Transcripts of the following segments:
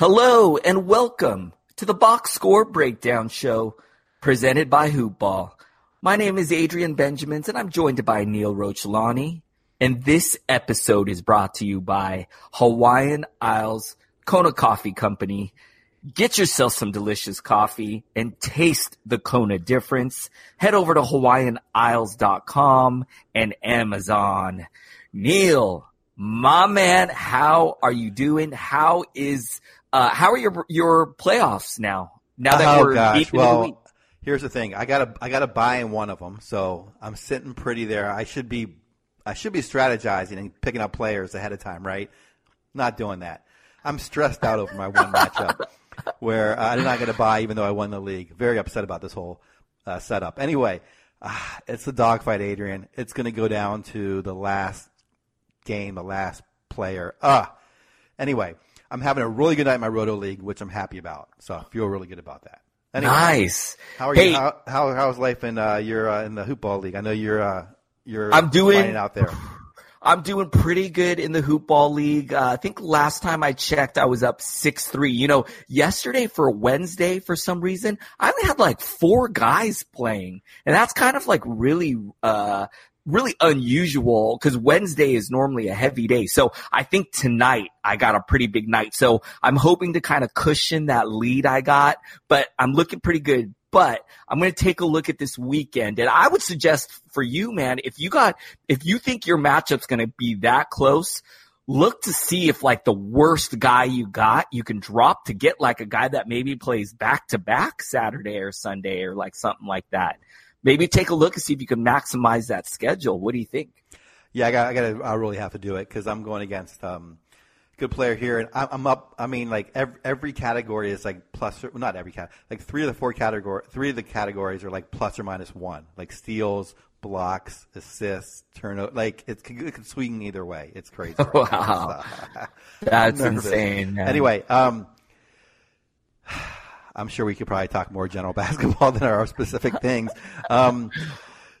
Hello and welcome to the Box Score Breakdown Show presented by Hoopball. My name is Adrian Benjamins and I'm joined by Neil Rochlani. And this episode is brought to you by Hawaiian Isles Kona Coffee Company. Get yourself some delicious coffee and taste the Kona difference. Head over to hawaiianisles.com and Amazon. Neil, my man, how are you doing? How is uh, how are your your playoffs now? Now that oh we're gosh, deep into the week? well, here's the thing. I got to I got to buy in one of them, so I'm sitting pretty there. I should be I should be strategizing and picking up players ahead of time, right? Not doing that. I'm stressed out over my one matchup where uh, I did not get a buy even though I won the league. Very upset about this whole uh, setup. Anyway, uh, it's the dogfight, Adrian. It's going to go down to the last game, the last player. Ah, anyway, I'm having a really good night in my Roto League, which I'm happy about. So I feel really good about that. Anyway, Nice. How are Hey, you? How, how how's life in uh, your uh, in the hoopball league? I know you're uh, you're I'm doing- out there. I'm doing pretty good in the hoopball league. Uh, I think last time I checked, I was up six three. You know, yesterday for Wednesday, for some reason, I only had like four guys playing, and that's kind of like really, uh, really unusual because Wednesday is normally a heavy day. So I think tonight I got a pretty big night. So I'm hoping to kind of cushion that lead I got, but I'm looking pretty good. But I'm going to take a look at this weekend, and I would suggest for you, man, if you got, if you think your matchup's going to be that close, look to see if like the worst guy you got, you can drop to get like a guy that maybe plays back to back Saturday or Sunday or like something like that. Maybe take a look and see if you can maximize that schedule. What do you think? Yeah, I got I got to I really have to do it because I'm going against um good player here, and I- I'm up. I mean, like every every category is like plus, or, not every cat, like three of the four category, three of the categories are like plus or minus one, like steals, blocks, assists, turnover. Like it's, it could swing either way. It's crazy. Right wow, that's insane. Man. Anyway, um, I'm sure we could probably talk more general basketball than our specific things. Um,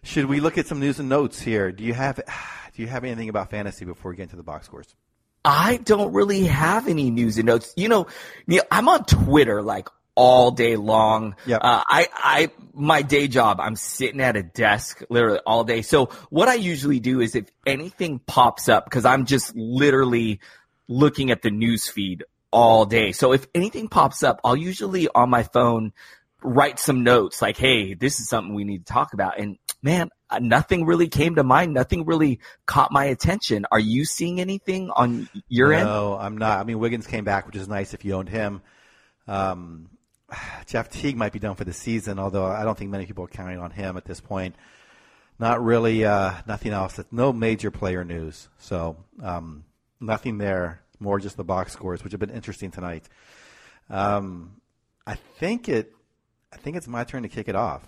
should we look at some news and notes here? Do you have do you have anything about fantasy before we get into the box scores? I don't really have any news and notes. You know, I'm on Twitter like all day long. Yep. Uh, I, I, my day job, I'm sitting at a desk literally all day. So what I usually do is if anything pops up, cause I'm just literally looking at the news feed all day. So if anything pops up, I'll usually on my phone write some notes like, Hey, this is something we need to talk about. And man, uh, nothing really came to mind. Nothing really caught my attention. Are you seeing anything on your no, end? No, I'm not. I mean, Wiggins came back, which is nice if you owned him. Um, Jeff Teague might be done for the season, although I don't think many people are counting on him at this point. Not really, uh, nothing else. No major player news. So, um, nothing there. More just the box scores, which have been interesting tonight. Um, I think it, I think it's my turn to kick it off.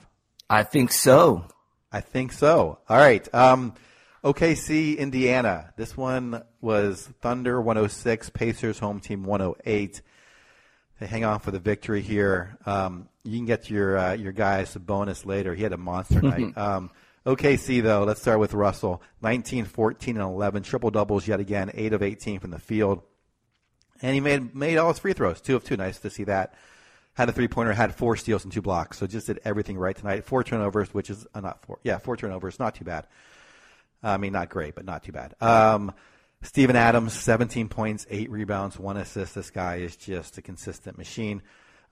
I think so. I think so. All right. Um, OKC, Indiana. This one was Thunder 106, Pacers home team 108. They hang on for the victory here. Um, you can get your uh, your guys a bonus later. He had a monster night. Um, OKC though, let's start with Russell. 19, 14, and 11 triple doubles yet again. Eight of 18 from the field, and he made made all his free throws. Two of two. Nice to see that had a three pointer, had four steals and two blocks. So just did everything right tonight. Four turnovers, which is uh, not four. Yeah, four turnovers, not too bad. I mean, not great, but not too bad. Um, Steven Adams, 17 points, eight rebounds, one assist. This guy is just a consistent machine.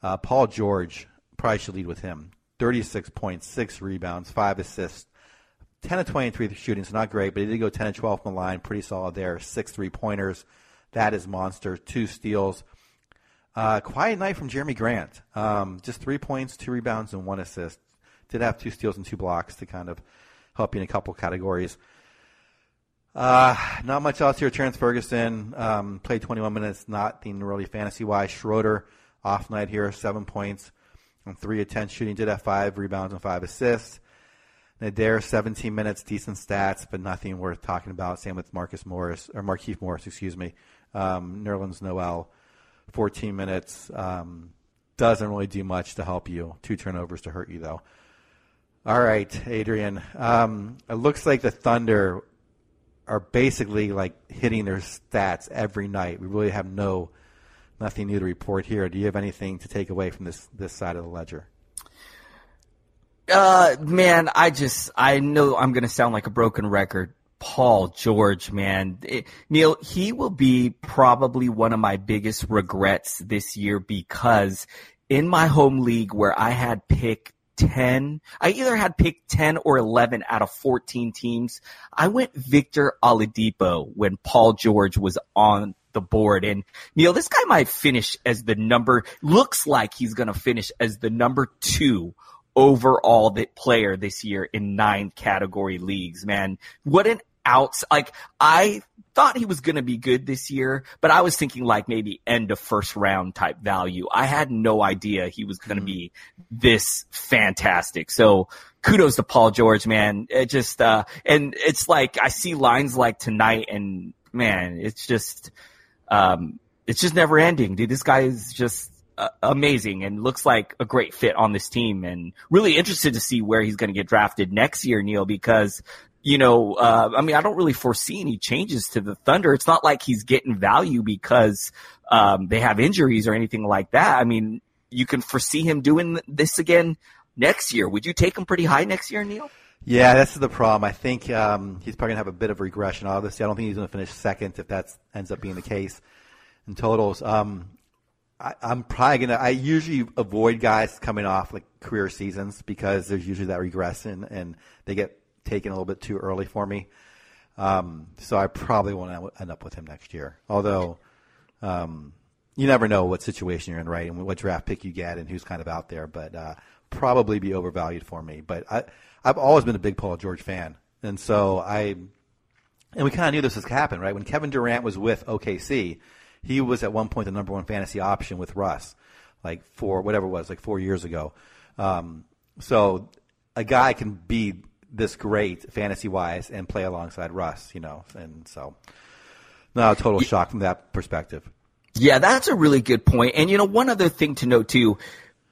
Uh, Paul George probably should lead with him. 36 points, six rebounds, five assists, 10 of 23 shooting, so not great, but he did go 10 and 12 from the line, pretty solid there. Six three pointers, that is monster. Two steals. Uh, quiet night from Jerami Grant. Um, just three points, two rebounds, and one assist. Did have two steals and two blocks to kind of help you in a couple categories. Uh, not much else here. Terrence Ferguson um, played 21 minutes, nothing really fantasy wise. Schroeder off night here, seven points on three of 10 shooting. Did have five rebounds and five assists. Nader, 17 minutes, decent stats, but nothing worth talking about. Same with Marcus Morris or Markieff Morris, excuse me. Um, Nerlens Noel 14 minutes. Um, doesn't really do much to help you. Two turnovers to hurt you, though. All right, Adrian. Um, it looks like the Thunder are basically like hitting their stats every night. We really have no nothing new to report here. Do you have anything to take away from this this side of the ledger? Uh, man, I just I know I'm to sound like a broken record, Paul George, man. It, Neil, he will be probably one of my biggest regrets this year because in my home league where I had pick 10, I either had pick 10 or 11 out of 14 teams. I went Victor Oladipo when Paul George was on the board. And Neil, this guy might finish as the number, looks like he's going to finish as the number two overall that player this year in nine category leagues, man. What an outs. Like I thought he was going to be good this year, but I was thinking like maybe end of first round type value. I had no idea he was going to be this fantastic. So kudos to Paul George, man. It just, uh, and it's like I see lines like tonight and man, it's just, um, it's just never ending, dude. This guy is just amazing and looks like a great fit on this team and really interested to see where he's going to get drafted next year, Neil, because you know, uh, I mean, I don't really foresee any changes to the Thunder. It's not like he's getting value because um, they have injuries or anything like that. I mean, you can foresee him doing this again next year. Would you take him pretty high next year, Neil? Yeah, that's the problem. I think um, he's probably gonna have a bit of regression. Obviously, I don't think he's gonna finish second if that ends up being the case in totals. Um, I, I'm probably gonna. I usually avoid guys coming off like career seasons because there's usually that regression and they get taken a little bit too early for me. Um, so I probably won't end up with him next year. Although, um, you never know what situation you're in, right? And what draft pick you get and who's kind of out there. But uh, probably be overvalued for me. But I, I've always been a big Paul George fan, and so I, and we kind of knew this was happen, right? When Kevin Durant was with OKC, he was at one point the number one fantasy option with Russ, like for whatever it was, like four years ago. Um, so a guy can be this great fantasy wise and play alongside Russ, you know, and so not a total shock from that perspective. Yeah, that's a really good point. And you know, one other thing to note too,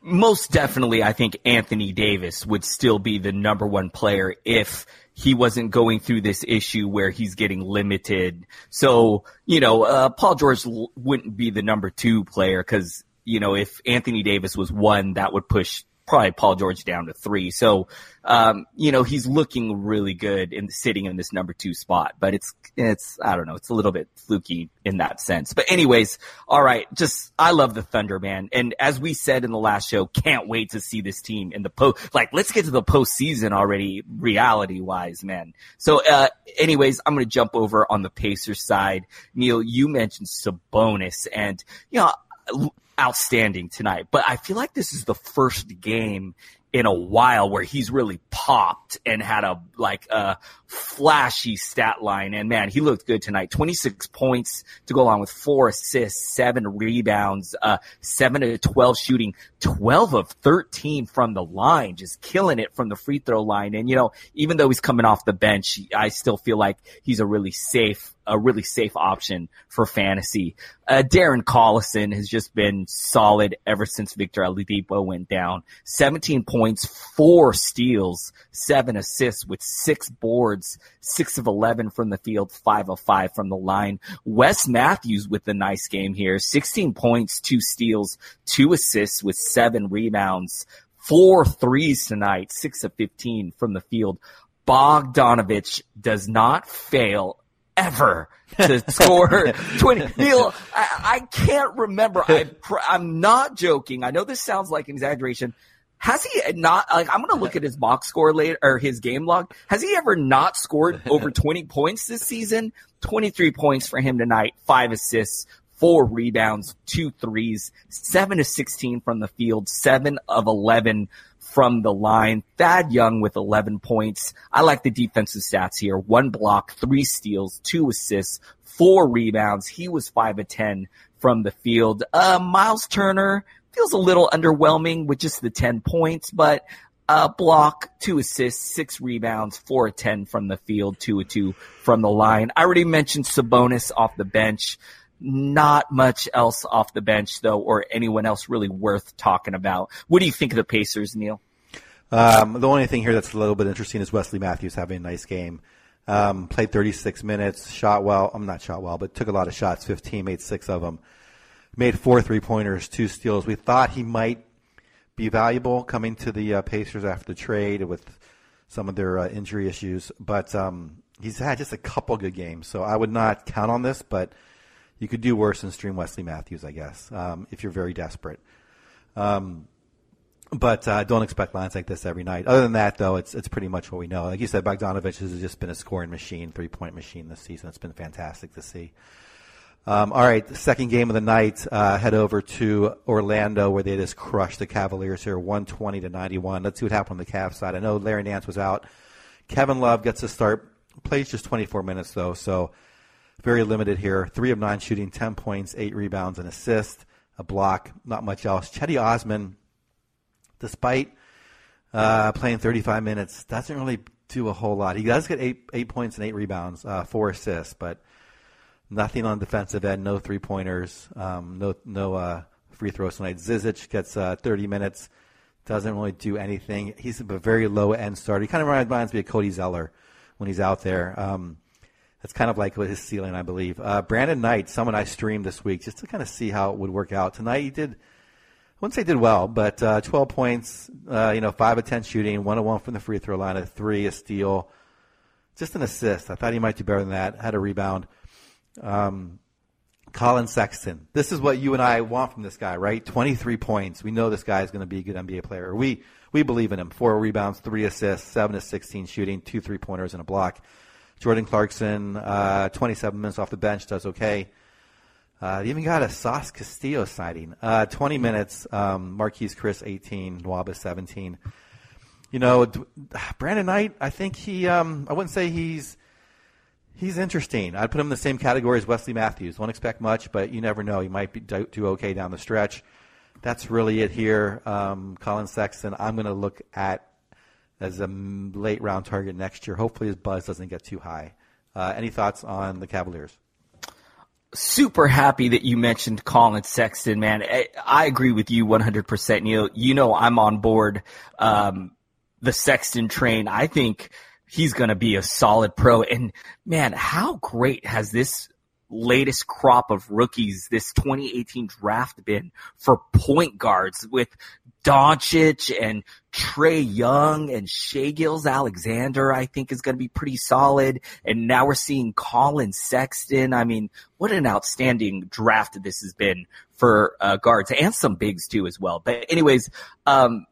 most definitely, I think Anthony Davis would still be the number one player if he wasn't going through this issue where he's getting limited. So, you know, uh, Paul George l- wouldn't be the number two player because, you know, if Anthony Davis was one, that would push probably Paul George down to three. So, um, you know, he's looking really good in sitting in this number two spot, but it's, it's, I don't know, it's a little bit fluky in that sense. But anyways, all right, just, I love the Thunder, man. And as we said in the last show, can't wait to see this team in the post, like, let's get to the postseason already, reality wise, man. So, uh, anyways, I'm going to jump over on the Pacers side. Neil, you mentioned Sabonis and, you know, outstanding tonight. But I feel like this is the first game in a while where he's really popped and had a like a flashy stat line. And man, he looked good tonight. 26 points to go along with four assists, seven rebounds, uh, seven to 12 shooting, 12 of 13 from the line, just killing it from the free throw line. And you know, even though he's coming off the bench, I still feel like he's a really safe a really safe option for fantasy. Uh, Darren Collison has just been solid ever since Victor Oladipo went down. 17 points, four steals, seven assists with six boards, six of 11 from the field, five of five from the line. Wes Matthews with the nice game here. 16 points, two steals, two assists with seven rebounds, four threes tonight, six of 15 from the field. Bogdanovich does not fail ever to score 20. Neil, I, I can't remember. I, I'm not joking. I know this sounds like an exaggeration. Has he not, like, I'm going to look at his box score later, or his game log. Has he ever not scored over 20 points this season? 23 points for him tonight, five assists, four rebounds, two threes, seven to 16 from the field, seven of 11 from the line. Thad Young with 11 points. I like the defensive stats here. One block, three steals, two assists, four rebounds. He was five of 10 from the field. Uh, Miles Turner feels a little underwhelming with just the 10 points, but uh, block, two assists, six rebounds, four of 10 from the field, two of two from the line. I already mentioned Sabonis off the bench. Not much else off the bench though, or anyone else really worth talking about. What do you think of the Pacers, Neil? Um, the only thing here that's a little bit interesting is Wesley Matthews having a nice game. Um, played 36 minutes, shot well. I'm not shot well, but took a lot of shots. 15, made six of them. Made four three pointers, two steals. We thought he might be valuable coming to the uh, Pacers after the trade with some of their uh, injury issues, but um, he's had just a couple good games. So I would not count on this, but you could do worse than stream Wesley Matthews, I guess, um, if you're very desperate. Um, but uh, don't expect lines like this every night. Other than that, though, it's it's pretty much what we know. Like you said, Bogdanovich has just been a scoring machine, three point machine this season. It's been fantastic to see. Um, all right, second game of the night. Uh, head over to Orlando where they just crushed the Cavaliers here, one twenty to ninety one. Let's see what happened on the Cavs side. I know Larry Nance was out. Kevin Love gets to start. Plays just twenty four minutes though, so very limited here. Three of nine shooting, ten points, eight rebounds, an assist, a block. Not much else. Cedi Osman despite uh, playing 35 minutes, doesn't really do a whole lot. He does get eight eight points and eight rebounds, uh, four assists, but nothing on defensive end. No three pointers, um, no no uh, free throws tonight. Zizic gets uh, 30 minutes, doesn't really do anything. He's a very low end starter. He kind of reminds me of Cody Zeller when he's out there. Um, that's kind of like his ceiling, I believe. Uh, Brandon Knight, someone I streamed this week just to kind of see how it would work out. Tonight he did I wouldn't say did well, but uh, 12 points, uh, you know, 5 of 10 shooting, 1 of 1 from the free throw line, a 3, a steal, just an assist. I thought he might do better than that. Had a rebound. Um, Collin Sexton. This is what you and I want from this guy, right? 23 points. We know this guy is going to be a good NBA player. We we believe in him. Four rebounds, three assists, seven to 16 shooting, two three pointers, and a block. Jordan Clarkson, uh, 27 minutes off the bench, does okay. Uh, even got a Sauce Castillo sighting. Uh, 20 minutes. Um, Marquese Chriss 18, Nwaba 17. You know, Brandon Knight. I think he. Um, I wouldn't say he's he's interesting. I'd put him in the same category as Wesley Matthews. Won't expect much, but you never know. He might be, do, do okay down the stretch. That's really it here. Um, Collin Sexton. I'm going to look at as a late round target next year. Hopefully his buzz doesn't get too high. Uh, any thoughts on the Cavaliers? super happy that you mentioned Collin Sexton, man. I, I, agree with you 100%. Neil, you know I'm on board um, the Sexton train. I think he's going to be a solid pro. And man, how great has this latest crop of rookies, this 2018 draft been for point guards with Doncic and Trae Young and Shai Gilgeous-Alexander, I think is going to be pretty solid. And now we're seeing Collin Sexton. I mean, what an outstanding draft this has been for uh, guards and some bigs too as well. But anyways, um,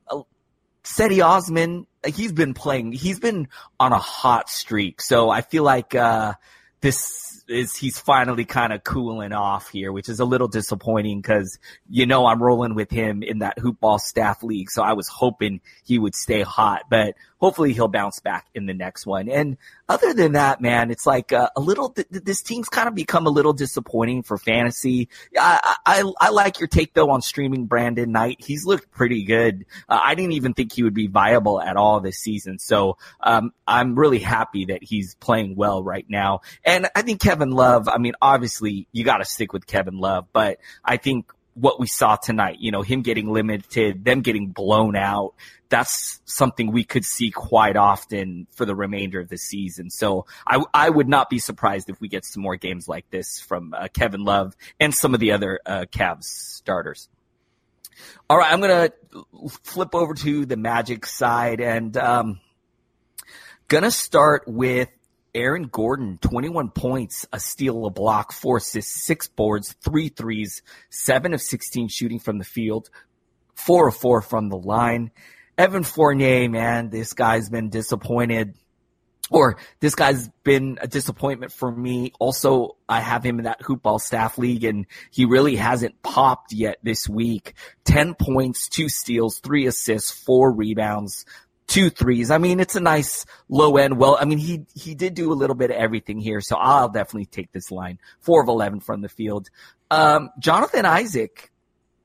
Cedi Osman, he's been playing, he's been on a hot streak. So I feel like, uh, this is he's finally kind of cooling off here, which is a little disappointing because you know I'm rolling with him in that hoopball staff league, so I was hoping he would stay hot, but hopefully he'll bounce back in the next one. And other than that, man, it's like uh, a little. Th- this team's kind of become a little disappointing for fantasy. I, I I like your take though on streaming Brandon Knight. He's looked pretty good. Uh, I didn't even think he would be viable at all this season. So um, I'm really happy that he's playing well right now. And I think Kevin Love. I mean, obviously you got to stick with Kevin Love, but I think what we saw tonight, you know, him getting limited, them getting blown out, that's something we could see quite often for the remainder of the season. So I, I would not be surprised if we get some more games like this from uh, Kevin Love and some of the other uh, Cavs starters. All right, I'm going to flip over to the Magic side and um, going to start with Aaron Gordon, 21 points, a steal, a block, four assists, six boards, three threes, seven of 16 shooting from the field, four of four from the line. Evan Fournier, man, this guy's been disappointed or this guy's been a disappointment for me. Also, I have him in that hoopball staff league and he really hasn't popped yet this week. 10 points, two steals, three assists, four rebounds, two threes. I mean, it's a nice low end. Well, I mean, he, he did do a little bit of everything here. So I'll definitely take this line. Four of 11 from the field. Um, Jonathan Isaac,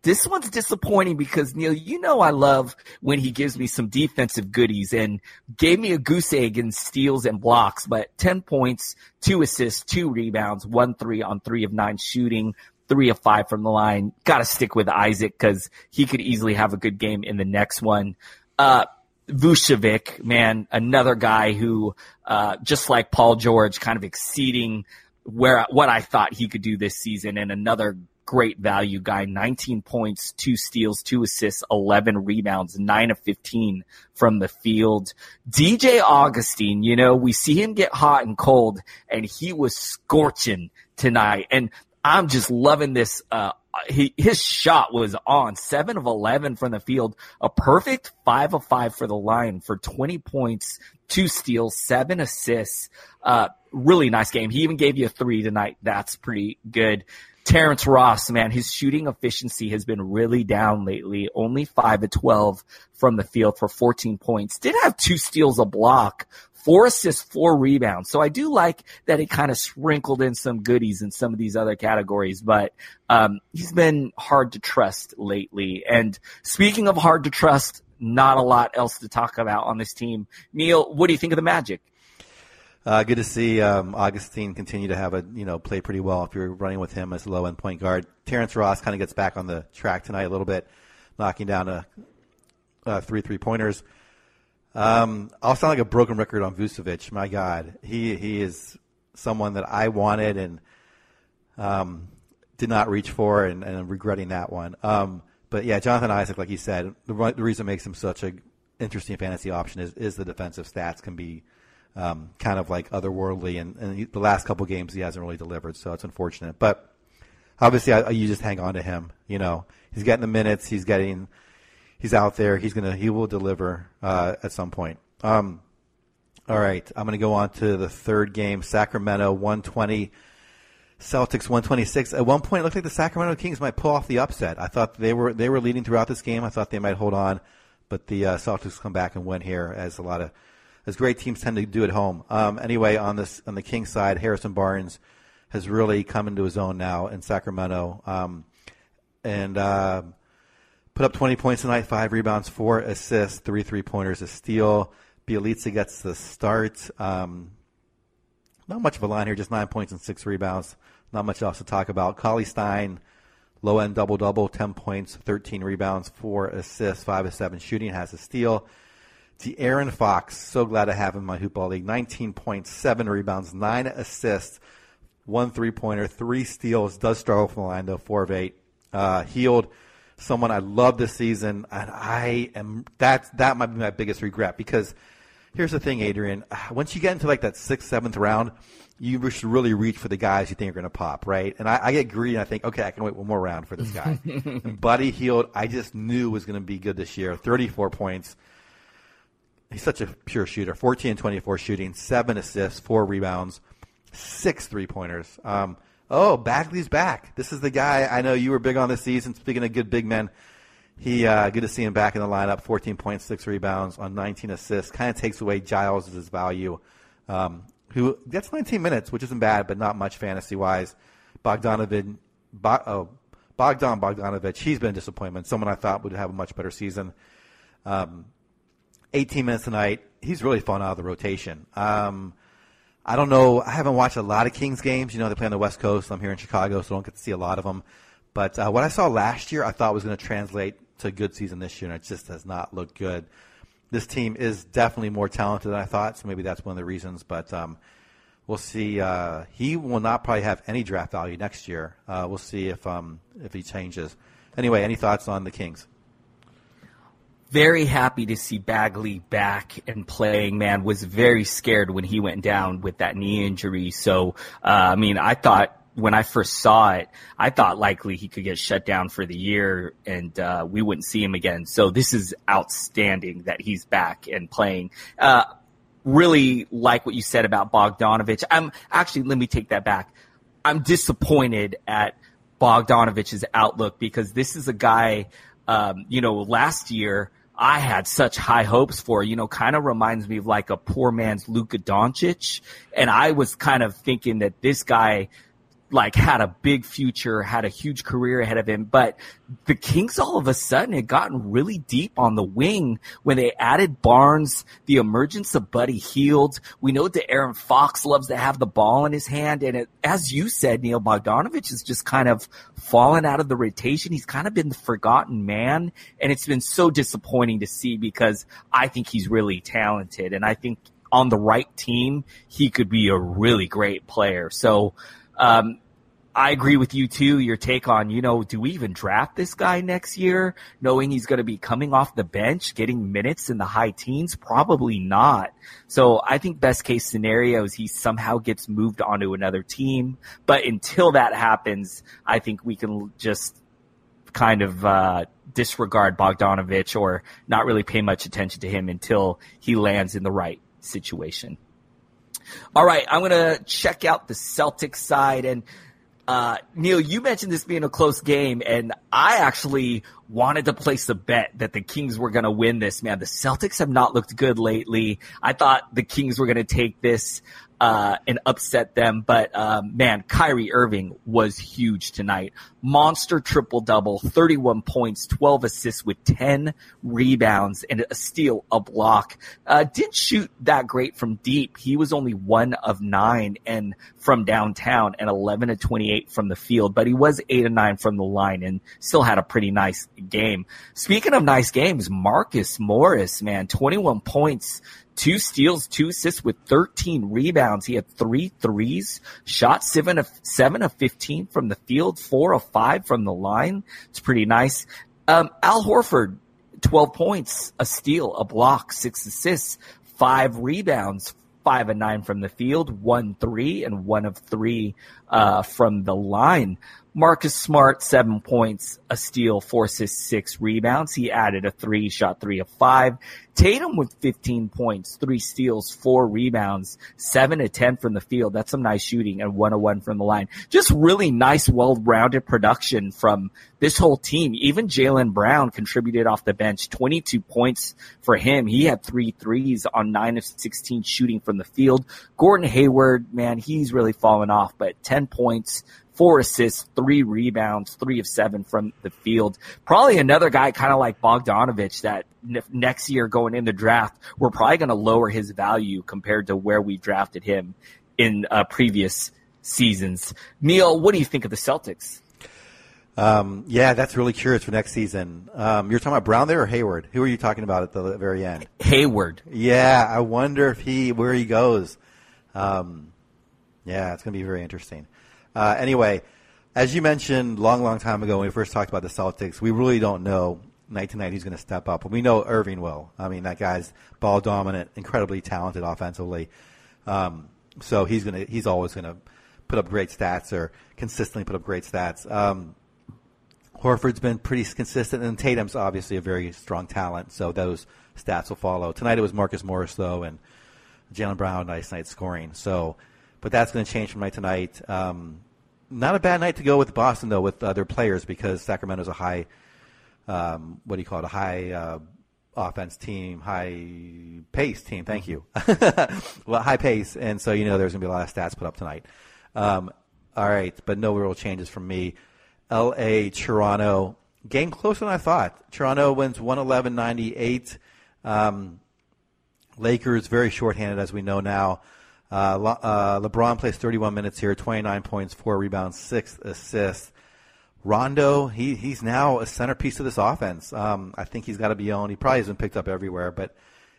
this one's disappointing because Neil, you know, I love when he gives me some defensive goodies and gave me a goose egg in steals and blocks, but 10 points, two assists, two rebounds, one three on three of nine shooting, three of five from the line. Got to stick with Isaac because he could easily have a good game in the next one. Uh, Vucevic, man, another guy who, uh, just like Paul George, kind of exceeding where what I thought he could do this season, and another great value guy. 19 points, two steals, two assists, 11 rebounds, nine of 15 from the field. DJ Augustin, you know, we see him get hot and cold, and he was scorching tonight. And I'm just loving this uh, he, his shot was on seven of 11 from the field, a perfect five of five for the line for 20 points, two steals, seven assists. Uh, really nice game. He even gave you a three tonight. That's pretty good. Terrence Ross, man, his shooting efficiency has been really down lately. Only five of 12 from the field for 14 points. Did have two steals a block, four assists, four rebounds. So I do like that he kind of sprinkled in some goodies in some of these other categories, but um, he's been hard to trust lately. And speaking of hard to trust, not a lot else to talk about on this team. Neil, what do you think of the Magic? Uh, good to see um, Augustin continue to have a you know play pretty well. If you're running with him as a low end point guard, Terrence Ross kind of gets back on the track tonight a little bit, knocking down a, a three three pointers. Um, I'll sound like a broken record on Vucevic. My God, he he is someone that I wanted and um, did not reach for, and, and I'm regretting that one. Um, but yeah, Jonathan Isaac, like you said, the, the reason it makes him such a interesting fantasy option is, is the defensive stats can be um, kind of like otherworldly, and, and he, the last couple games he hasn't really delivered, so it's unfortunate. But obviously, I, you just hang on to him. You know, he's getting the minutes, he's getting he's out there. He's gonna he will deliver uh, at some point. Um, all right, I'm gonna go on to the third game. Sacramento 120, Celtics 126. At one point, it looked like the Sacramento Kings might pull off the upset. I thought they were they were leading throughout this game. I thought they might hold on, but the uh, Celtics come back and win here, as a lot of as great teams tend to do at home. Um, anyway, on this on the Kings side, Harrison Barnes has really come into his own now in Sacramento. Um, and uh, put up 20 points tonight, five rebounds, four assists, three three pointers, a steal. Bjelica gets the start. Um, not much of a line here, just nine points and six rebounds. Not much else to talk about. Cauley Stein, low end double double, 10 points, 13 rebounds, four assists, five of seven shooting, has a steal. De'Aaron Fox, so glad to have him in my hoop ball league. 19 points, seven rebounds, nine assists, one three pointer, three steals. Does struggle from the line though, four of eight. Uh, Hield someone I love this season, and I am that that might be my biggest regret because here's the thing, Adrian. Once you get into like that sixth, seventh round, you should really reach for the guys you think are going to pop, right? And I, I, get greedy and I think, okay, I can wait one more round for this guy. Buddy Hield, I just knew was going to be good this year. 34 points. He's such a pure shooter. 14 and 24 shooting, seven assists, four rebounds, six three pointers. Um, oh, Bagley's back. This is the guy I know you were big on this season. Speaking of good big men, he uh, good to see him back in the lineup. 14.6 rebounds on 19 assists. Kind of takes away Giles' value, um, who gets 19 minutes, which isn't bad, but not much fantasy wise. Bogdanovic, Bo- oh, Bogdan Bogdanovic, he's been a disappointment. Someone I thought would have a much better season. Um, 18 minutes tonight. He's really fallen out of the rotation. Um, I don't know. I haven't watched a lot of Kings games. You know, they play on the West Coast. I'm here in Chicago, so I don't get to see a lot of them. But uh, what I saw last year, I thought was going to translate to a good season this year, and it just does not look good. This team is definitely more talented than I thought, so maybe that's one of the reasons. But um, we'll see. Uh, he will not probably have any draft value next year. Uh, we'll see if um, if he changes. Anyway, any thoughts on the Kings? Very happy to see Bagley back and playing. Man, was very scared when he went down with that knee injury. So, uh, I mean, I thought when I first saw it, I thought likely he could get shut down for the year and uh, we wouldn't see him again. So this is outstanding that he's back and playing. Uh, really like what you said about Bogdanovich. I'm actually, let me take that back. I'm disappointed at Bogdanovich's outlook because this is a guy, um, you know, last year I had such high hopes for. You know, kind of reminds me of like a poor man's Luka Doncic, and I was kind of thinking that this guy like had a big future, had a huge career ahead of him. But the Kings all of a sudden had gotten really deep on the wing when they added Barnes, the emergence of Buddy Hield. We know that Aaron Fox loves to have the ball in his hand. And it, as you said, Neil Bogdanovic has just kind of fallen out of the rotation. He's kind of been the forgotten man. And it's been so disappointing to see because I think he's really talented. And I think on the right team, he could be a really great player. So, um, I agree with you too. Your take on, you know, do we even draft this guy next year, knowing he's going to be coming off the bench, getting minutes in the high teens? Probably not. So I think best case scenario is he somehow gets moved onto another team. But until that happens, I think we can just kind of uh, disregard Bogdanovich or not really pay much attention to him until he lands in the right situation. All right, I'm going to check out the Celtics side. And uh, Neil, you mentioned this being a close game, and I actually wanted to place a bet that the Kings were going to win this. Man, the Celtics have not looked good lately. I thought the Kings were going to take this uh, and upset them. But um, man, Kyrie Irving was huge tonight. Monster triple double, 31 points, 12 assists with 10 rebounds and a steal, a block. Uh, didn't shoot that great from deep. He was only one of nine and from downtown and 11 to 28 from the field, but he was eight and nine from the line and still had a pretty nice game. Speaking of nice games, Marcus Morris, man, 21 points, two steals, two assists with 13 rebounds. He had three threes, shot seven of seven of 15 from the field, four of five from the line. It's pretty nice. Um, Al Horford, 12 points, a steal, a block, six assists, five rebounds, five and nine from the field, one three and one of three uh, from the line. Marcus Smart, seven points, a steal, four assists, six rebounds. He added a three, shot three of five. Tatum with 15 points, three steals, four rebounds, seven to 10 from the field. That's some nice shooting and 101 from the line. Just really nice, well-rounded production from this whole team. Even Jaylen Brown contributed off the bench, 22 points for him. He had three threes on nine of 16 shooting from the field. Gordon Hayward, man, he's really fallen off, but 10 points, four assists, three rebounds, three of seven from the field. Probably another guy kind of like Bogdanovich that n- next year going in the draft, we're probably going to lower his value compared to where we drafted him in uh, previous seasons. Neil, what do you think of the Celtics? Um, yeah, that's really curious for next season. Um, you're talking about Brown there or Hayward? Who are you talking about at the very end? Hayward. Yeah, I wonder if he where he goes. Um, yeah, it's going to be very interesting. Uh, anyway, as you mentioned long, long time ago when we first talked about the Celtics, we really don't know night to night who's going to step up. We know Irving will. I mean, that guy's ball dominant, incredibly talented offensively. Um, so he's to he's always going to put up great stats or consistently put up great stats. Um, Horford's been pretty consistent, and Tatum's obviously a very strong talent, so those stats will follow. Tonight it was Marcus Morris though, and Jaylen Brown, nice night scoring. So, but that's going to change from night to night. Um, not a bad night to go with Boston though, with other players because Sacramento's a high, um, what do you call it, a high uh, offense team, high pace team. Thank you. well, high pace, and so you know there's going to be a lot of stats put up tonight. Um, all right, but no real changes from me. L.A. Toronto game closer than I thought. Toronto wins 111-98. Um, Lakers very shorthanded as we know now. Uh, uh, LeBron plays 31 minutes here, 29 points, four rebounds, six assists. Rondo, he he's now a centerpiece of this offense. Um, I think he's got to be owned. He probably has been picked up everywhere, but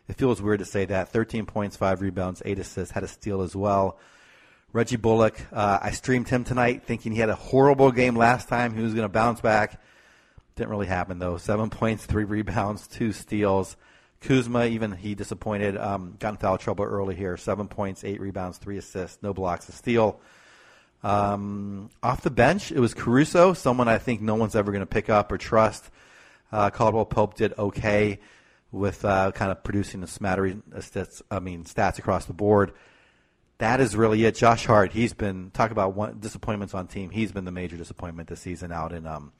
it feels weird to say that. 13 points, five rebounds, eight assists, had a steal as well. Reggie Bullock, uh, I streamed him tonight thinking he had a horrible game last time. He was going to bounce back. Didn't really happen, though. Seven points, three rebounds, two steals. Kuzma, even he disappointed. Um, got in foul trouble early here. Seven points, eight rebounds, three assists, no blocks, a steal. Um, off the bench, it was Caruso, someone I think no one's ever going to pick up or trust. Uh, Caldwell Pope did okay with uh, kind of producing a smattering of stats, I mean stats across the board that is really it. Josh Hart, he's been talk about one, disappointments on team. He's been the major disappointment this season out in um,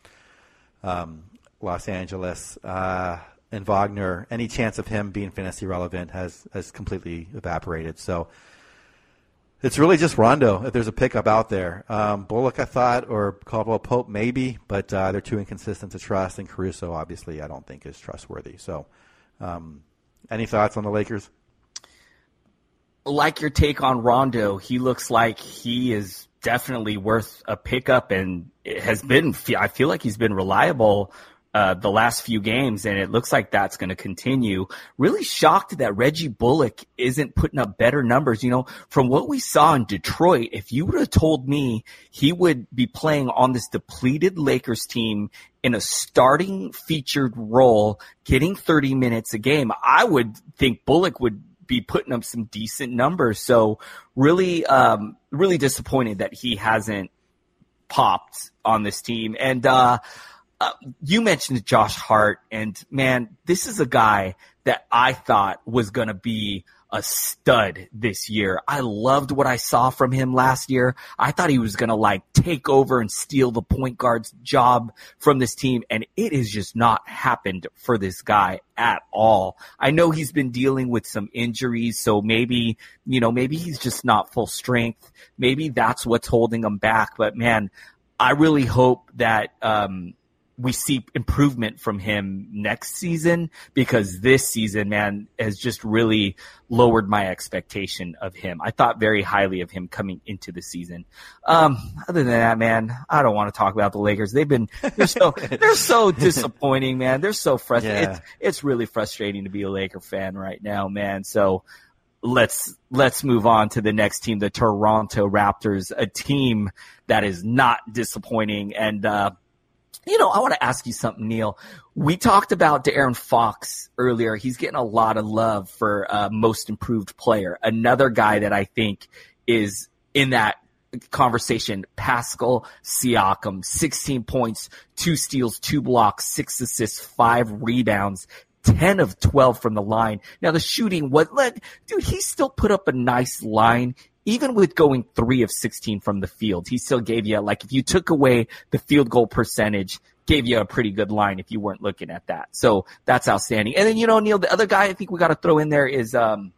um, Los Angeles. Uh, and Wagner, any chance of him being fantasy relevant has has completely evaporated. So it's really just Rondo. If there's a pickup out there, um, Bullock, I thought, or Caldwell Pope, maybe, but uh, they're too inconsistent to trust. And Caruso, obviously, I don't think is trustworthy. So, um, any thoughts on the Lakers? like your take on Rondo, he looks like he is definitely worth a pickup and has been, I feel like he's been reliable uh, the last few games, and it looks like that's going to continue. Really shocked that Reggie Bullock isn't putting up better numbers. You know, from what we saw in Detroit, if you would have told me he would be playing on this depleted Lakers team in a starting featured role, getting 30 minutes a game, I would think Bullock would be putting up some decent numbers. So really, um, really disappointed that he hasn't popped on this team. And uh, you mentioned Josh Hart, and man, this is a guy that I thought was going to be a stud this year. I loved what I saw from him last year. I thought he was going to like take over and steal the point guard's job from this team. And it has just not happened for this guy at all. I know he's been dealing with some injuries. So maybe, you know, maybe he's just not full strength. Maybe that's what's holding him back. But man, I really hope that, um, we see improvement from him next season because this season, man, has just really lowered my expectation of him. I thought very highly of him coming into the season. Um, other than that, man, I don't want to talk about the Lakers. They've been they're so they're so disappointing, man. They're so frustrating. Yeah. It's it's really frustrating to be a Laker fan right now, man. So let's let's move on to the next team, the Toronto Raptors, a team that is not disappointing and uh, you know, I want to ask you something, Neil. We talked about De'Aaron Fox earlier. He's getting a lot of love for uh, most improved player. Another guy that I think is in that conversation, Pascal Siakam, 16 points, two steals, two blocks, six assists, five rebounds. 10 of 12 from the line. Now the shooting, what, dude, he still put up a nice line even with going three of 16 from the field, he still gave you, like, if you took away the field goal percentage, gave you a pretty good line if you weren't looking at that. So that's outstanding. And then, you know, Neil, the other guy I think we got to throw in there is, um,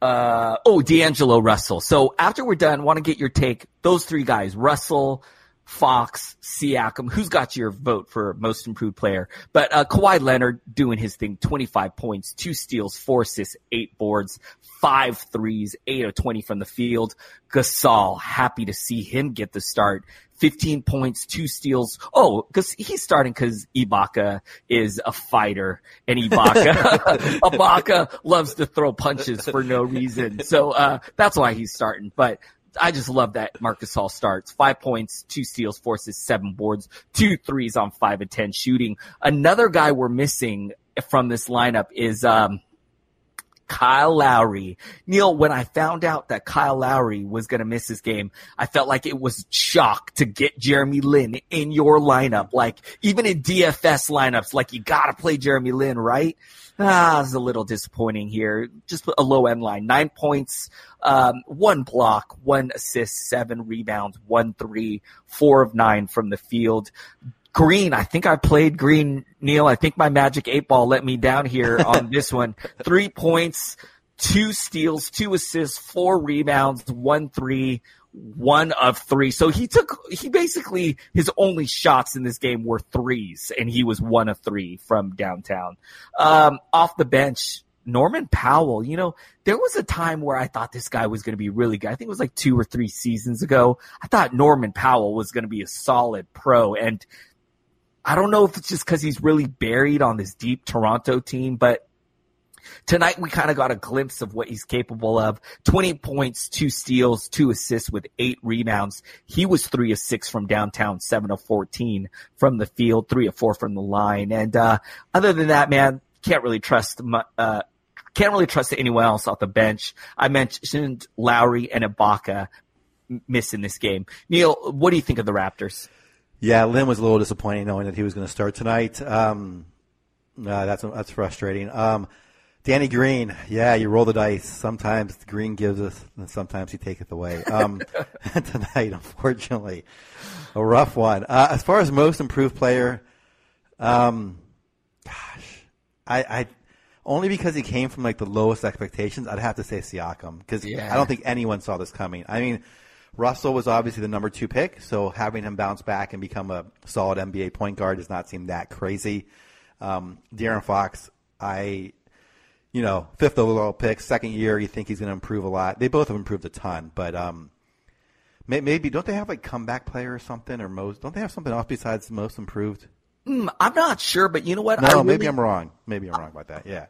Uh, oh, D'Angelo Russell. So after we're done, want to get your take. Those three guys, Russell, Fox, Siakam. Who's got your vote for most improved player? But uh, Kawhi Leonard doing his thing: twenty-five points, two steals, four assists, eight boards, five threes, eight of twenty from the field. Gasol, happy to see him get the start. 15 points, two steals. Oh, because he's starting because Ibaka is a fighter and Ibaka, Ibaka loves to throw punches for no reason. So, uh, that's why he's starting. But I just love that Marc Hall starts. Five points, two steals, forces seven boards, two threes on five and ten shooting. Another guy we're missing from this lineup is um, Kyle Lowry. Neil, when I found out that Kyle Lowry was going to miss his game, I felt like it was shock to get Jeremy Lin in your lineup. Like even in DFS lineups, like you got to play Jeremy Lin, right? Ah, it's a little disappointing here. Just a low end line. Nine points, um, one block, one assist, seven rebounds, one three, four of nine from the field. Green, I think I played Green, Neil. I think my magic eight ball let me down here on this one. Three points, two steals, two assists, four rebounds, one three, one of three. So he took, he basically, his only shots in this game were threes, and he was one of three from downtown. Um, off the bench, Norman Powell, you know, there was a time where I thought this guy was going to be really good. I think it was like two or three seasons ago. I thought Norman Powell was going to be a solid pro. And I don't know if it's just because he's really buried on this deep Toronto team, but tonight we kind of got a glimpse of what he's capable of. 20 points, two steals, two assists with eight rebounds. He was three of six from downtown, seven of 14 from the field, three of four from the line. And, uh, other than that, man, can't really trust, uh, can't really trust anyone else off the bench. I mentioned Lowry and Ibaka missing this game. Neil, what do you think of the Raptors? Yeah, Lin was a little disappointing knowing that he was going to start tonight. Um, uh, that's that's frustrating. Um, Danny Green, yeah, you roll the dice. Sometimes the Green gives us, and sometimes he taketh away. Um, tonight, unfortunately, a rough one. Uh, as far as most improved player, um, gosh, I, I only because he came from like the lowest expectations, I'd have to say Siakam because Yeah. I don't think anyone saw this coming. I mean, Russell was obviously the number two pick, so having him bounce back and become a solid NBA point guard does not seem that crazy. Um, De'Aaron Fox, I, you know, fifth overall pick, second year, you think he's going to improve a lot. They both have improved a ton, but um, may, maybe don't they have like comeback player or something or most? Don't they have something off besides most improved? Hmm, I'm not sure, but you know what? No, really, maybe I'm wrong. Maybe I'm wrong about that. Yeah.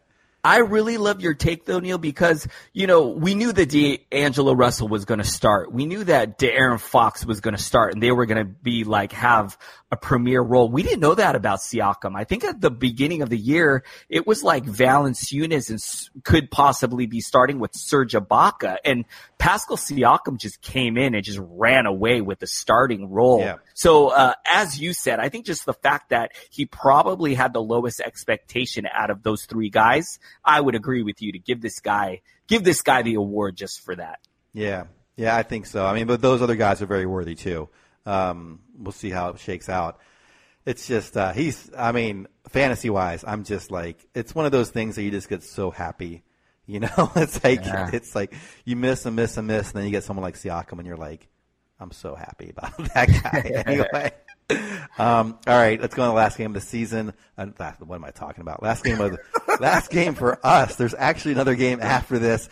I really love your take though, Neil, because, you know, we knew that D'Angelo Russell was going to start. We knew that De'Aaron Fox was going to start and they were going to be like, have a premier role. We didn't know that about Siakam. I think at the beginning of the year, it was like Valanciunas and could possibly be starting with Serge Ibaka and Pascal Siakam just came in and just ran away with the starting role. Yeah. So, uh, as you said, I think just the fact that he probably had the lowest expectation out of those three guys, I would agree with you to give this guy, give this guy the award just for that. Yeah, yeah, I think so. I mean, but those other guys are very worthy too. Um, we'll see how it shakes out. It's just uh, he's. I mean, fantasy wise, I'm just like it's one of those things that you just get so happy. You know, it's like Yeah. it's like you miss and miss and miss, and then you get someone like Siakam, and you're like, I'm so happy about that guy. anyway. Um, all right, let's go on the last game of the season. Uh, what am I talking about? Last game of the, last game for us. There's actually another game after this.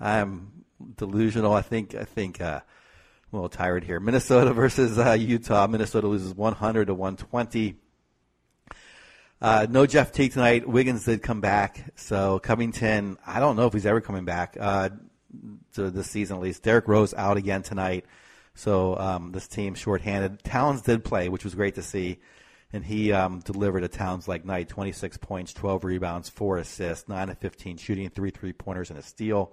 I'm delusional. I think I think uh, I'm a little tired here. Minnesota versus uh, Utah. Minnesota loses 100 to 120. Uh, no Jeff Teague tonight. Wiggins did come back, so Covington. I don't know if he's ever coming back uh, to this season at least. Derrick Rose out again tonight, so um, this team shorthanded. Towns did play, which was great to see, and he um, delivered a Towns like night. 26 points, 12 rebounds, four assists, nine of 15 shooting, three three pointers, and a steal.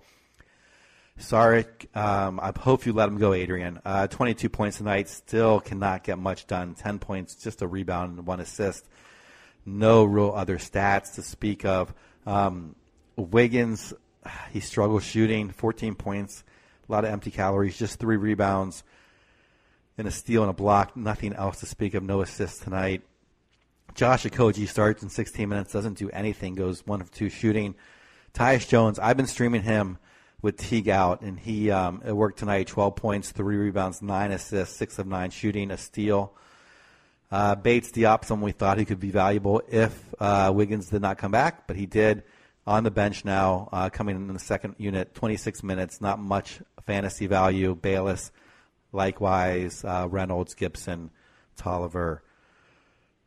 Saric, um, I hope you let him go, Adrian. Uh, 22 points tonight, still cannot get much done. 10 points, just a rebound and one assist. No real other stats to speak of. Um, Wiggins, he struggles shooting, 14 points, a lot of empty calories, just three rebounds, and a steal and a block. Nothing else to speak of. No assists tonight. Josh Okogie starts in 16 minutes, doesn't do anything, goes one of two shooting. Tyus Jones, I've been streaming him with Teague out, and he um, it worked tonight. Twelve points, three rebounds, nine assists, six of nine shooting, a steal. Uh, Bates Diop, someone we thought he could be valuable if uh, Wiggins did not come back, but he did. On the bench now, uh, coming in the second unit, 26 minutes, not much fantasy value. Bayless, likewise, uh, Reynolds, Gibson, Tolliver.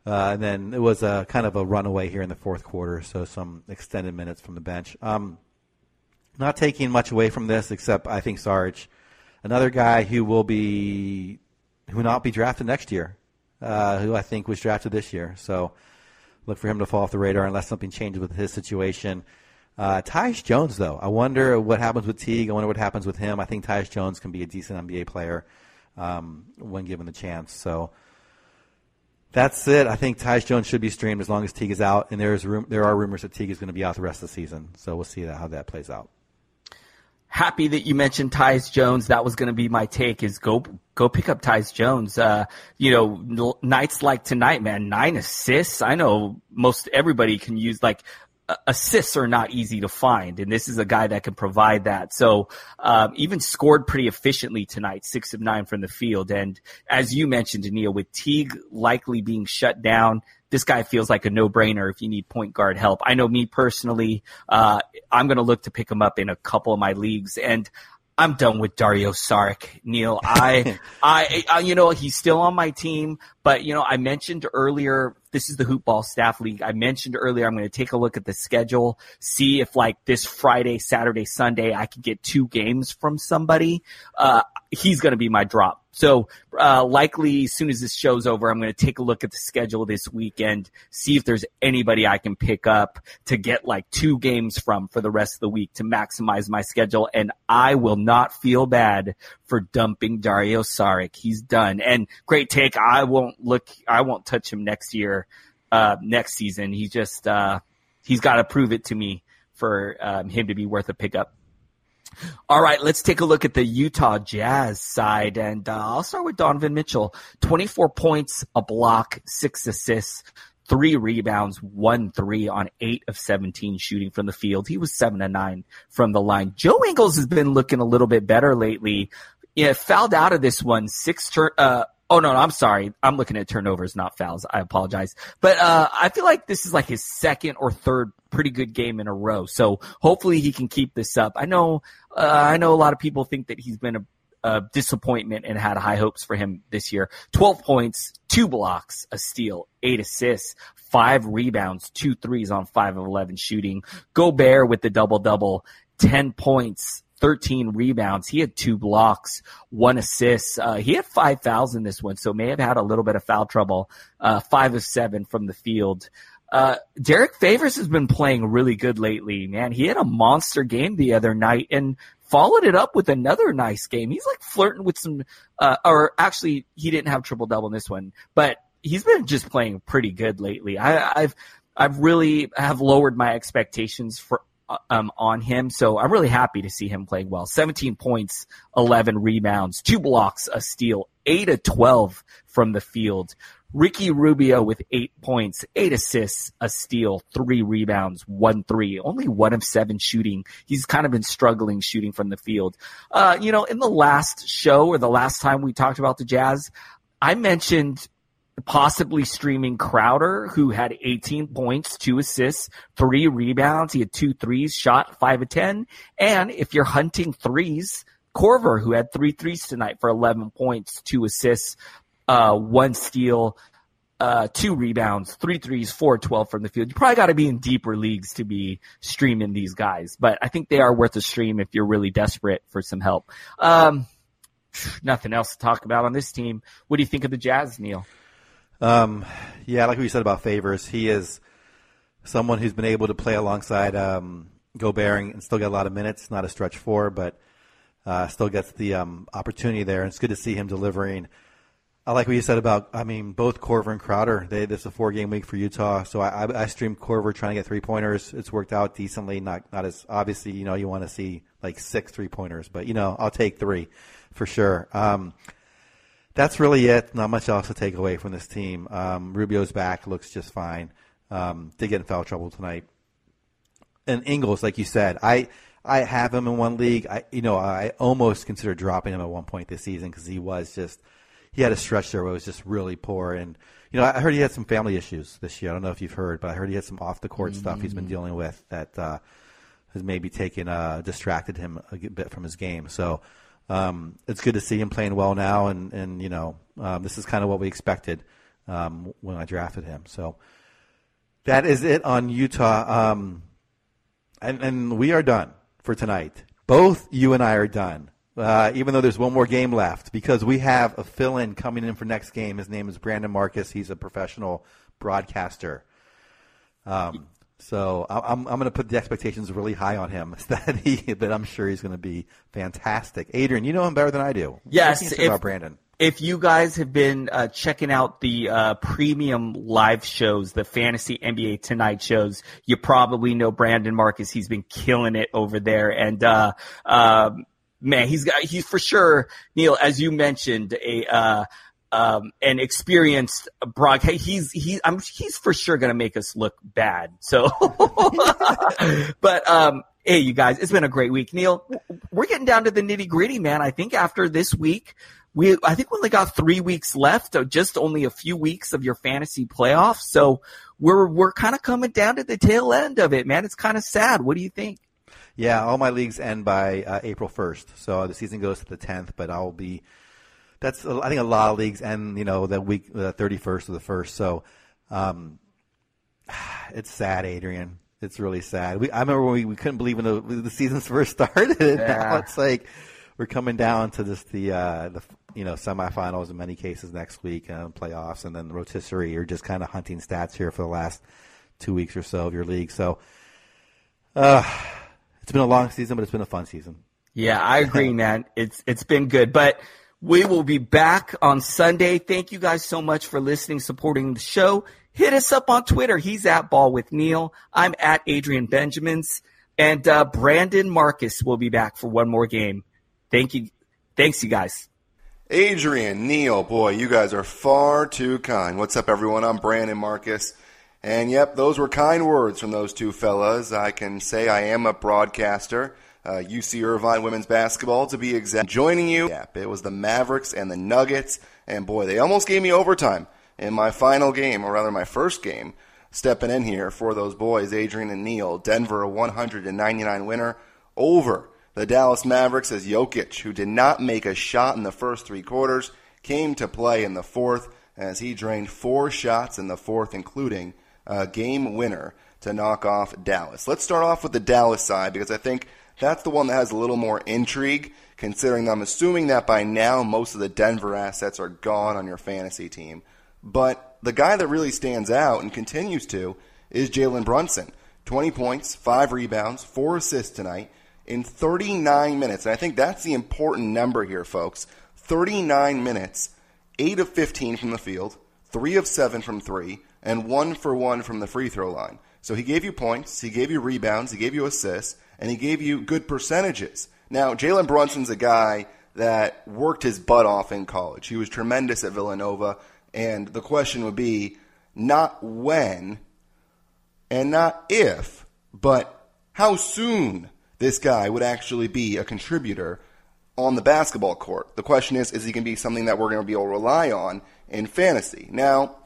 Uh, and then it was a kind of a runaway here in the fourth quarter, so some extended minutes from the bench. Um, not taking much away from this, except I think Saric, another guy who will be who will not be drafted next year, uh, who I think was drafted this year. So look for him to fall off the radar unless something changes with his situation. Uh, Tyus Jones, though, I wonder what happens with Teague. I wonder what happens with him. I think Tyus Jones can be a decent NBA player um, when given the chance. So that's it. I think Tyus Jones should be streamed as long as Teague is out, and there's room, there are rumors that Teague is going to be out the rest of the season. So we'll see that, how that plays out. Happy that you mentioned Tyus Jones. That was going to be my take. Is go go pick up Tyus Jones. Uh, you know, nights like tonight, man, nine assists. I know most everybody can use like assists are not easy to find, and this is a guy that can provide that. So um, even scored pretty efficiently tonight, six of nine from the field. And as you mentioned, Neil, with Teague likely being shut down, this guy feels like a no-brainer if you need point guard help. I know me personally, uh, I'm going to look to pick him up in a couple of my leagues, and I'm done with Dario Saric, Neil. I, I, I, you know, he's still on my team, but you know, I mentioned earlier, this is the Hoopball Staff League. I mentioned earlier, I'm going to take a look at the schedule, see if like this Friday, Saturday, Sunday, I can get two games from somebody. Uh, he's going to be my drop. So uh, likely, as soon as this show's over, I'm going to take a look at the schedule this weekend, see if there's anybody I can pick up to get like two games from for the rest of the week to maximize my schedule. And I will not feel bad for dumping Dario Saric. He's done. And great take. I won't look. I won't touch him next year, uh, next season. He just uh, he's got to prove it to me for um, him to be worth a pickup. All right, let's take a look at the Utah Jazz side, and uh, I'll start with Donovan Mitchell. 24 points, a block, six assists, three rebounds, one three on eight of 17 shooting from the field. He was seven and nine from the line. Joe Ingles has been looking a little bit better lately. Yeah, fouled out of this one, six turn, uh, Oh no, no, I'm sorry. I'm looking at turnovers, not fouls. I apologize. But uh, I feel like this is like his second or third pretty good game in a row. So hopefully he can keep this up. I know, uh, I know a lot of people think that he's been a, a disappointment and had high hopes for him this year. 12 points, two blocks, a steal, eight assists, five rebounds, two threes on five of 11 shooting. Gobert with the double double, 10 points, 13 rebounds. He had two blocks, one assist. Uh, he had 5,000 this one, so may have had a little bit of foul trouble. Uh, five of seven from the field. Uh, Derrick Favors has been playing really good lately, man. He had a monster game the other night and followed it up with another nice game. He's like flirting with some, uh, or actually, he didn't have triple double in this one, but he's been just playing pretty good lately. I, I've, I've really have lowered my expectations for um, on him. So I'm really happy to see him playing well. 17 points, 11 rebounds, two blocks, a steal, 8 of 12 from the field. Ricky Rubio with eight points, eight assists, a steal, three rebounds, one three, only one of seven shooting. He's kind of been struggling shooting from the field. Uh, you know, in the last show or the last time we talked about the Jazz, I mentioned possibly streaming Crowder, who had 18 points, two assists, three rebounds. He had two threes, shot five of 10. And if you're hunting threes, Korver, who had three threes tonight for 11 points, two assists, uh, one steal, uh, two rebounds, three threes, four twelve from the field. You probably got to be in deeper leagues to be streaming these guys, but I think they are worth a stream if you're really desperate for some help. Um, nothing else to talk about on this team. What do you think of the Jazz, Neil? Um, yeah, like we said about Favors, he is someone who's been able to play alongside um, Gobert and still get a lot of minutes. Not a stretch four, but uh, still gets the um, opportunity there. And it's good to see him delivering. I like what you said about, I mean, both Korver and Crowder. They this is a four game week for Utah, so I, I, I streamed Korver trying to get three pointers. It's worked out decently. Not not as obviously, you know, you want to see like six three pointers, but you know, I'll take three for sure. Um, that's really it. Not much else to take away from this team. Um, Rubio's back, looks just fine. Um, did get in foul trouble tonight. And Ingles, like you said, I I have him in one league. I, you know, I almost considered dropping him at one point this season because he was just, he had a stretch there where it was just really poor. And, you know, I heard he had some family issues this year. I don't know if you've heard, but I heard he had some off the court mm-hmm. stuff he's been dealing with that, uh, has maybe taken, uh, distracted him a bit from his game. So, um, it's good to see him playing well now. And, and, you know, um, this is kind of what we expected, um, when I drafted him. So that is it on Utah. Um, and, and we are done for tonight. Both you and I are done. Uh, even though there's one more game left, because we have a fill-in coming in for next game. His name is Brandon Marcus. He's a professional broadcaster. Um, so I'm I'm going to put the expectations really high on him. That he that I'm sure he's going to be fantastic. Adrian, you know him better than I do. Yes, if, about Brandon if you guys have been uh, checking out the uh, premium live shows, the fantasy NBA Tonight shows, you probably know Brandon Marcus. He's been killing it over there, and uh, um, man, he's got he's for sure Neil, as you mentioned, a uh, um, an experienced broadcast. He's he's I'm he's for sure gonna make us look bad. So, but um, hey, you guys, it's been a great week. Neil, we're getting down to the nitty gritty, man. I think after this week, we I think we only got three weeks left, just only a few weeks of your fantasy playoffs. So we're we're kind of coming down to the tail end of it, man. It's kind of sad. What do you think? Yeah, all my leagues end by uh, April first, so the season goes to the tenth. But I'll be that's I think a lot of leagues end you know the week the thirty first or the first. So um, it's sad, Adrian. It's really sad. We, I remember when we, we couldn't believe when the, the seasons first started. Yeah. now it's like we're coming down to this the uh, the you know semifinals in many cases next week and uh, playoffs, and then the rotisserie. You're just kind of hunting stats here for the last two weeks or so of your league. So uh, it's been a long season, but it's been a fun season. Yeah, I agree, man. It's it's been good, but. We will be back on Sunday. Thank you guys so much for listening, supporting the show. Hit us up on Twitter. He's at Ball with Neil. I'm at Adrian Benjamins. And uh, Brandon Marcus will be back for one more game. Thank you. Thanks, you guys. Adrian, Neil, boy, you guys are far too kind. What's up, everyone? I'm Brandon Marcus. And yep, those were kind words from those two fellas. I can say I am a broadcaster. Uh, UC Irvine women's basketball, to be exact. Joining you, it was the Mavericks and the Nuggets. And boy, they almost gave me overtime in my final game, or rather my first game, stepping in here for those boys, Adrian and Neil. Denver, a 199 winner over the Dallas Mavericks as Jokic, who did not make a shot in the first three quarters, came to play in the fourth as he drained four shots in the fourth, including a game winner to knock off Dallas. Let's start off with the Dallas side because I think that's the one that has a little more intrigue, considering I'm assuming that by now most of the Denver assets are gone on your fantasy team. But the guy that really stands out and continues to is Jalen Brunson. 20 points, 5 rebounds, 4 assists tonight in 39 minutes. And I think that's the important number here, folks. 39 minutes, 8 of 15 from the field, 3 of 7 from 3, and 1 for 1 from the free throw line. So he gave you points, he gave you rebounds, he gave you assists, and he gave you good percentages. Now, Jalen Brunson's a guy that worked his butt off in college. He was tremendous at Villanova, and the question would be not when and not if, but how soon this guy would actually be a contributor on the basketball court. The question is, is he going to be something that we're going to be able to rely on in fantasy? Now,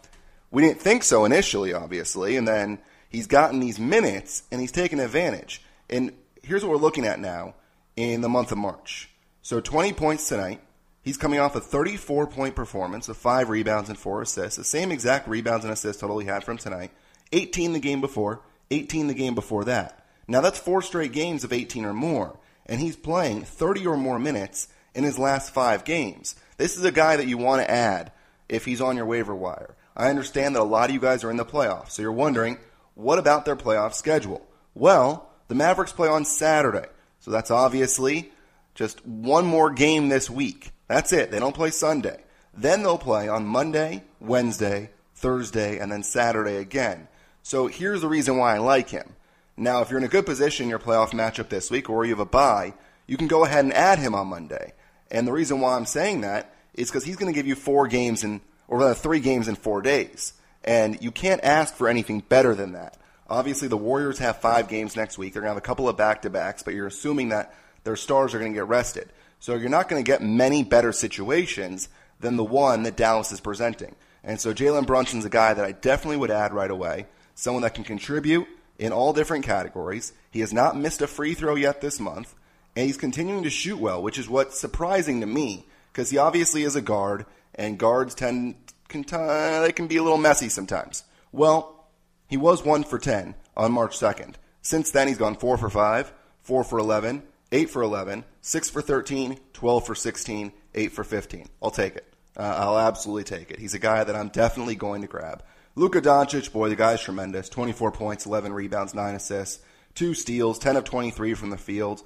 we didn't think so initially, obviously, and then he's gotten these minutes and he's taken advantage. And here's what we're looking at now in the month of March. So 20 points tonight. He's coming off a 34 point performance of five rebounds and four assists, the same exact rebounds and assists total he had from tonight. 18 the game before, 18 the game before that. Now that's four straight games of 18 or more, and he's playing 30 or more minutes in his last five games. This is a guy that you want to add if he's on your waiver wire. I understand that a lot of you guys are in the playoffs, so you're wondering, what about their playoff schedule? Well, the Mavericks play on Saturday, so that's obviously just one more game this week. That's it. They don't play Sunday. Then they'll play on Monday, Wednesday, Thursday, and then Saturday again. So here's the reason why I like him. Now, if you're in a good position in your playoff matchup this week or you have a bye, you can go ahead and add him on Monday. And the reason why I'm saying that is because he's going to give you four games in, or rather three games in four days. And you can't ask for anything better than that. Obviously, the Warriors have five games next week. They're going to have a couple of back to backs, but you're assuming that their stars are going to get rested. So you're not going to get many better situations than the one that Dallas is presenting. And so Jalen Brunson's a guy that I definitely would add right away. Someone that can contribute in all different categories. He has not missed a free throw yet this month, and he's continuing to shoot well, which is what's surprising to me because he obviously is a guard, and guards tend can t- they can be a little messy sometimes. Well, he was one for ten on March second. Since then, he's gone four for five, four for eleven, eight for 11, six for 13, 12 for 16, eight for 15. I'll take it. Uh, I'll absolutely take it. He's a guy that I'm definitely going to grab. Luka Doncic, boy, the guy's tremendous. 24 points, 11 rebounds, 9 assists, 2 steals, 10 of 23 from the field,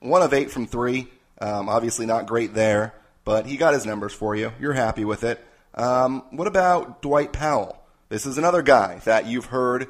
1 of 8 from 3. Um, obviously not great there, but he got his numbers for you. You're happy with it. Um, what about Dwight Powell? This is another guy that you've heard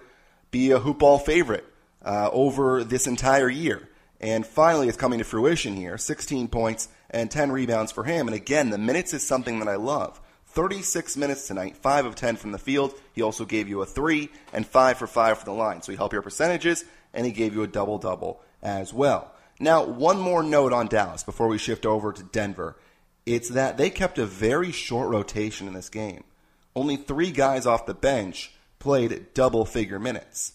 be a hoopball favorite uh, over this entire year. And finally, it's coming to fruition here 16 points and 10 rebounds for him. And again, the minutes is something that I love. 36 minutes tonight, 5 of 10 from the field. He also gave you a 3 and 5 for 5 for the line. So he helped your percentages, and he gave you a double double as well. Now, one more note on Dallas before we shift over to Denver. It's that they kept a very short rotation in this game. Only three guys off the bench played double figure minutes.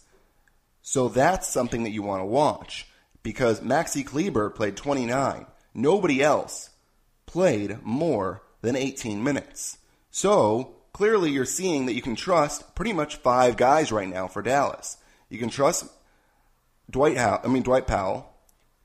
So that's something that you want to watch because Maxi Kleber played 29. Nobody else played more than 18 minutes. So clearly you're seeing that you can trust pretty much five guys right now for Dallas. You can trust Dwight How- I mean Dwight Powell,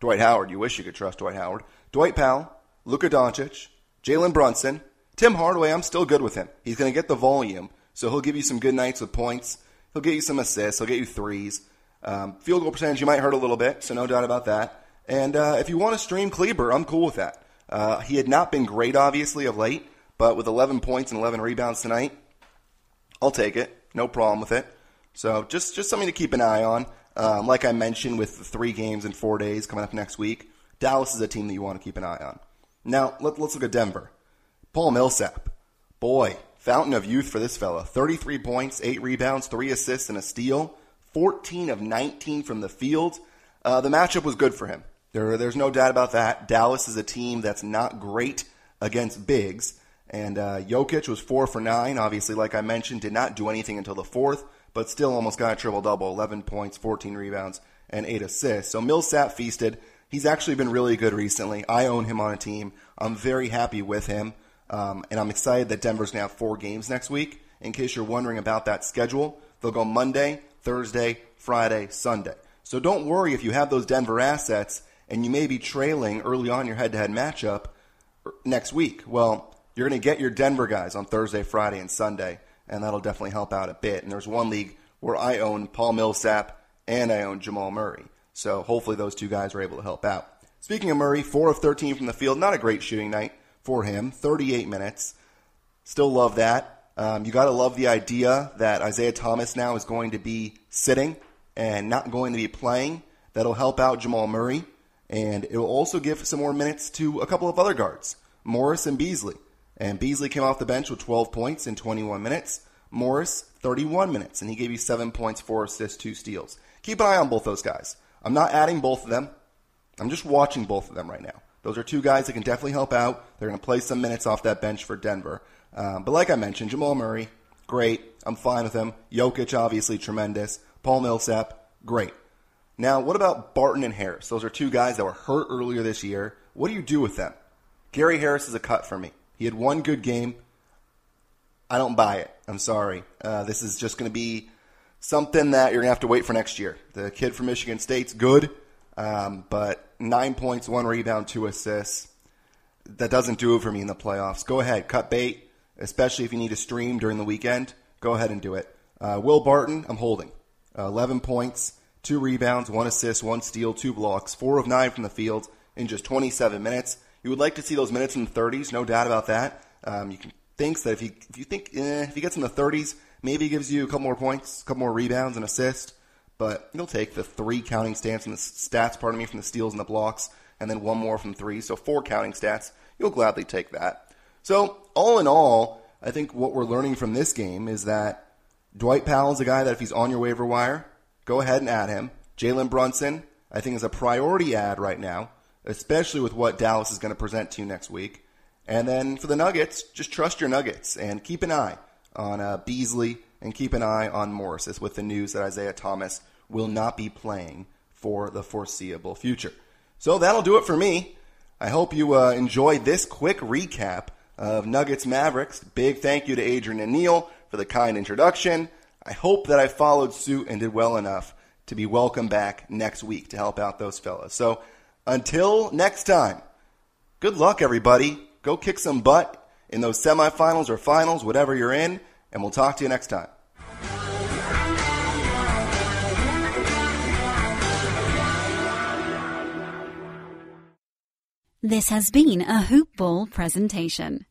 Dwight Howard. You wish you could trust Dwight Howard. Dwight Powell, Luka Doncic, Jalen Brunson, Tim Hardaway. I'm still good with him. He's going to get the volume, so he'll give you some good nights with points. He'll get you some assists. He'll get you threes. Um, field goal percentage you might hurt a little bit, so no doubt about that. And uh, if you want to stream Kleber, I'm cool with that. Uh, he had not been great, obviously, of late, but with 11 points and 11 rebounds tonight, I'll take it. No problem with it. So just just something to keep an eye on. Um, like I mentioned, with the three games in four days coming up next week, Dallas is a team that you want to keep an eye on. Now let, let's look at Denver. Paul Millsap, boy, fountain of youth for this fella. 33 points, eight rebounds, three assists, and a steal. 14 of 19 from the field. Uh, the matchup was good for him. There, there's no doubt about that. Dallas is a team that's not great against bigs. And uh, Jokic was four for nine. Obviously, like I mentioned, did not do anything until the fourth, but still almost got a triple double 11 points, 14 rebounds, and eight assists. So Millsap feasted. He's actually been really good recently. I own him on a team. I'm very happy with him. Um, and I'm excited that Denver's to have four games next week. In case you're wondering about that schedule, they'll go Monday, Thursday, Friday, Sunday. So don't worry if you have those Denver assets and you may be trailing early on your head to head matchup next week. Well, you're going to get your Denver guys on Thursday, Friday, and Sunday, and that'll definitely help out a bit. And there's one league where I own Paul Millsap and I own Jamal Murray. So hopefully those two guys are able to help out. Speaking of Murray, 4 of 13 from the field. Not a great shooting night for him. 38 minutes. Still love that. Um, you got to love the idea that Isaiah Thomas now is going to be sitting and not going to be playing. That'll help out Jamal Murray, and it will also give some more minutes to a couple of other guards, Morris and Beasley. And Beasley came off the bench with 12 points in 21 minutes. Morris, 31 minutes, and he gave you 7 points, 4 assists, 2 steals. Keep an eye on both those guys. I'm not adding both of them. I'm just watching both of them right now. Those are two guys that can definitely help out. They're going to play some minutes off that bench for Denver. Um, but like I mentioned, Jamal Murray, great. I'm fine with him. Jokic, obviously tremendous. Paul Millsap, great. Now, what about Barton and Harris? Those are two guys that were hurt earlier this year. What do you do with them? Gary Harris is a cut for me. He had one good game. I don't buy it. I'm sorry. Uh, this is just going to be something that you're going to have to wait for next year. The kid from Michigan State's good, um, but nine points, one rebound, two assists. That doesn't do it for me in the playoffs. Go ahead, cut bait, especially if you need to stream during the weekend. Go ahead and do it. Uh, Will Barton, I'm holding. Uh, 11 points, two rebounds, one assist, one steal, two blocks, four of nine from the field in just 27 minutes. You would like to see those minutes in the 30s, no doubt about that. Um, you can think that if you if you think eh, if he gets in the 30s, maybe gives you a couple more points, a couple more rebounds, and assist. But you'll take the three counting stats and the stats, pardon me, from the steals and the blocks, and then one more from three, so four counting stats. You'll gladly take that. So all in all, I think what we're learning from this game is that Dwight Powell is a guy that if he's on your waiver wire, go ahead and add him. Jalen Brunson, I think, is a priority ad right now, especially with what Dallas is going to present to you next week. And then for the Nuggets, just trust your Nuggets and keep an eye on uh, Beasley and keep an eye on Morris with the news that Isaiah Thomas will not be playing for the foreseeable future. So that'll do it for me. I hope you uh, enjoyed this quick recap of Nuggets Mavericks. Big thank you to Adrian and Neil for the kind introduction. I hope that I followed suit and did well enough to be welcome back next week to help out those fellas. So until next time, good luck, everybody. Go kick some butt in those semifinals or finals, whatever you're in, and we'll talk to you next time. This has been a Hoop Ball presentation.